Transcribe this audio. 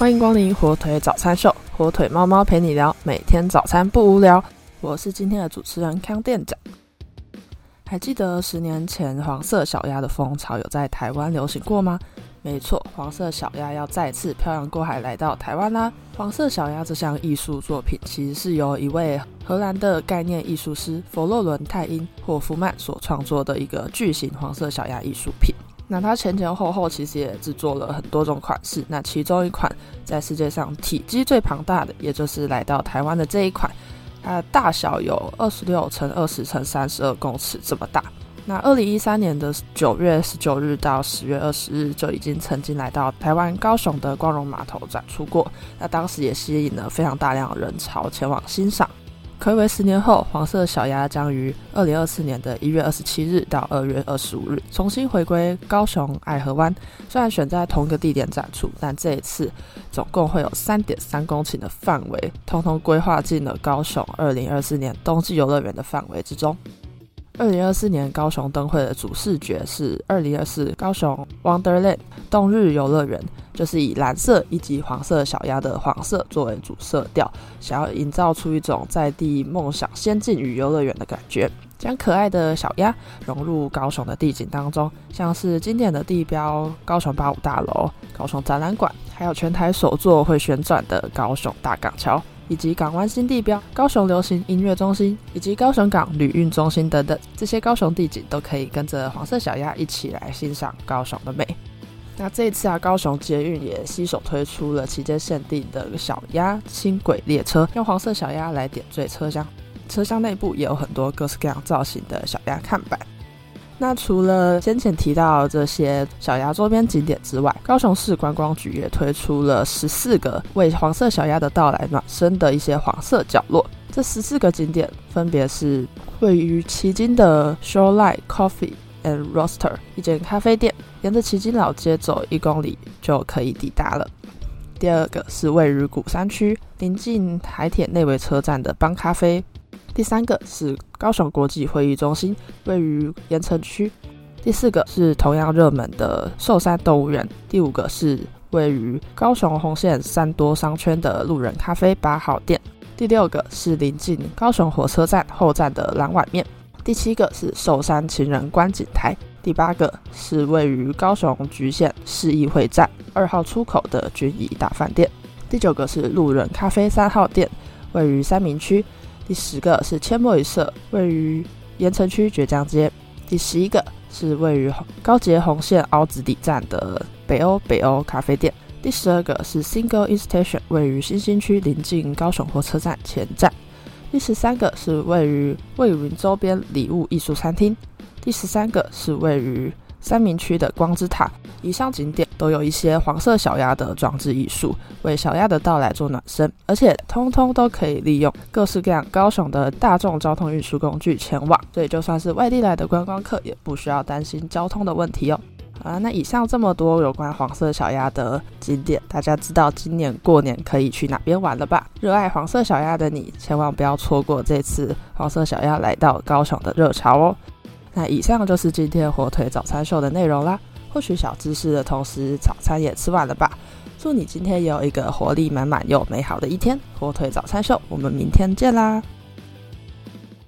欢迎光临火腿早餐秀，火腿猫猫陪你聊，每天早餐不无聊。我是今天的主持人康店长。还记得十年前黄色小鸭的风潮有在台湾流行过吗？没错，黄色小鸭要再次漂洋过海来到台湾啦！黄色小鸭这项艺术作品其实是由一位荷兰的概念艺术师佛洛伦泰因霍夫曼所创作的一个巨型黄色小鸭艺术品。那它前前后后其实也制作了很多种款式，那其中一款在世界上体积最庞大的，也就是来到台湾的这一款，它的大小有二十六乘二十乘三十二公尺这么大。那二零一三年的九月十九日到十月二十日就已经曾经来到台湾高雄的光荣码头展出过，那当时也吸引了非常大量的人潮前往欣赏。可为十年后，黄色小鸭将于二零二四年的一月二十七日到二月二十五日重新回归高雄爱河湾。虽然选在同一个地点展出，但这一次总共会有三点三公顷的范围，通通规划进了高雄二零二四年冬季游乐园的范围之中。二零二四年高雄灯会的主视觉是二零二四高雄 Wonderland 冬日游乐园，就是以蓝色以及黄色小鸭的黄色作为主色调，想要营造出一种在地梦想仙境与游乐园的感觉，将可爱的小鸭融入高雄的地景当中，像是经典的地标高雄八五大楼、高雄展览馆，还有全台首座会旋转的高雄大港桥。以及港湾新地标、高雄流行音乐中心，以及高雄港旅运中心等等，这些高雄地景都可以跟着黄色小鸭一起来欣赏高雄的美。那这一次啊，高雄捷运也携手推出了期间限定的小鸭轻轨列车，用黄色小鸭来点缀车厢，车厢内部也有很多各式各样造型的小鸭看板。那除了先前提到这些小鸭周边景点之外，高雄市观光局也推出了十四个为黄色小鸭的到来暖身的一些黄色角落。这十四个景点分别是位于旗津的 Shoreline Coffee and Roaster 一间咖啡店，沿着旗津老街走一公里就可以抵达了。第二个是位于古山区临近海铁内围车站的邦咖啡。第三个是高雄国际会议中心，位于盐城区。第四个是同样热门的寿山动物园。第五个是位于高雄红线三多商圈的路人咖啡八号店。第六个是临近高雄火车站后站的蓝碗面。第七个是寿山情人观景台。第八个是位于高雄局县市议会站二号出口的君怡大饭店。第九个是路人咖啡三号店，位于三明区。第十个是千墨一社，位于盐城区倔江街。第十一个是位于高捷红线凹子底站的北欧北欧咖啡店。第十二个是 Single East Station，位于新兴区临近高雄火车站前站。第十三个是位于魏云周边礼物艺术餐厅。第十三个是位于三明区的光之塔。以上景点都有一些黄色小鸭的装置艺术，为小鸭的到来做暖身，而且通通都可以利用各式各样高雄的大众交通运输工具前往，所以就算是外地来的观光客也不需要担心交通的问题哦。啊，那以上这么多有关黄色小鸭的景点，大家知道今年过年可以去哪边玩了吧？热爱黄色小鸭的你，千万不要错过这次黄色小鸭来到高雄的热潮哦。那以上就是今天火腿早餐秀的内容啦。获取小知识的同时，早餐也吃完了吧？祝你今天有一个活力满满又美好的一天！火腿早餐秀，我们明天见啦！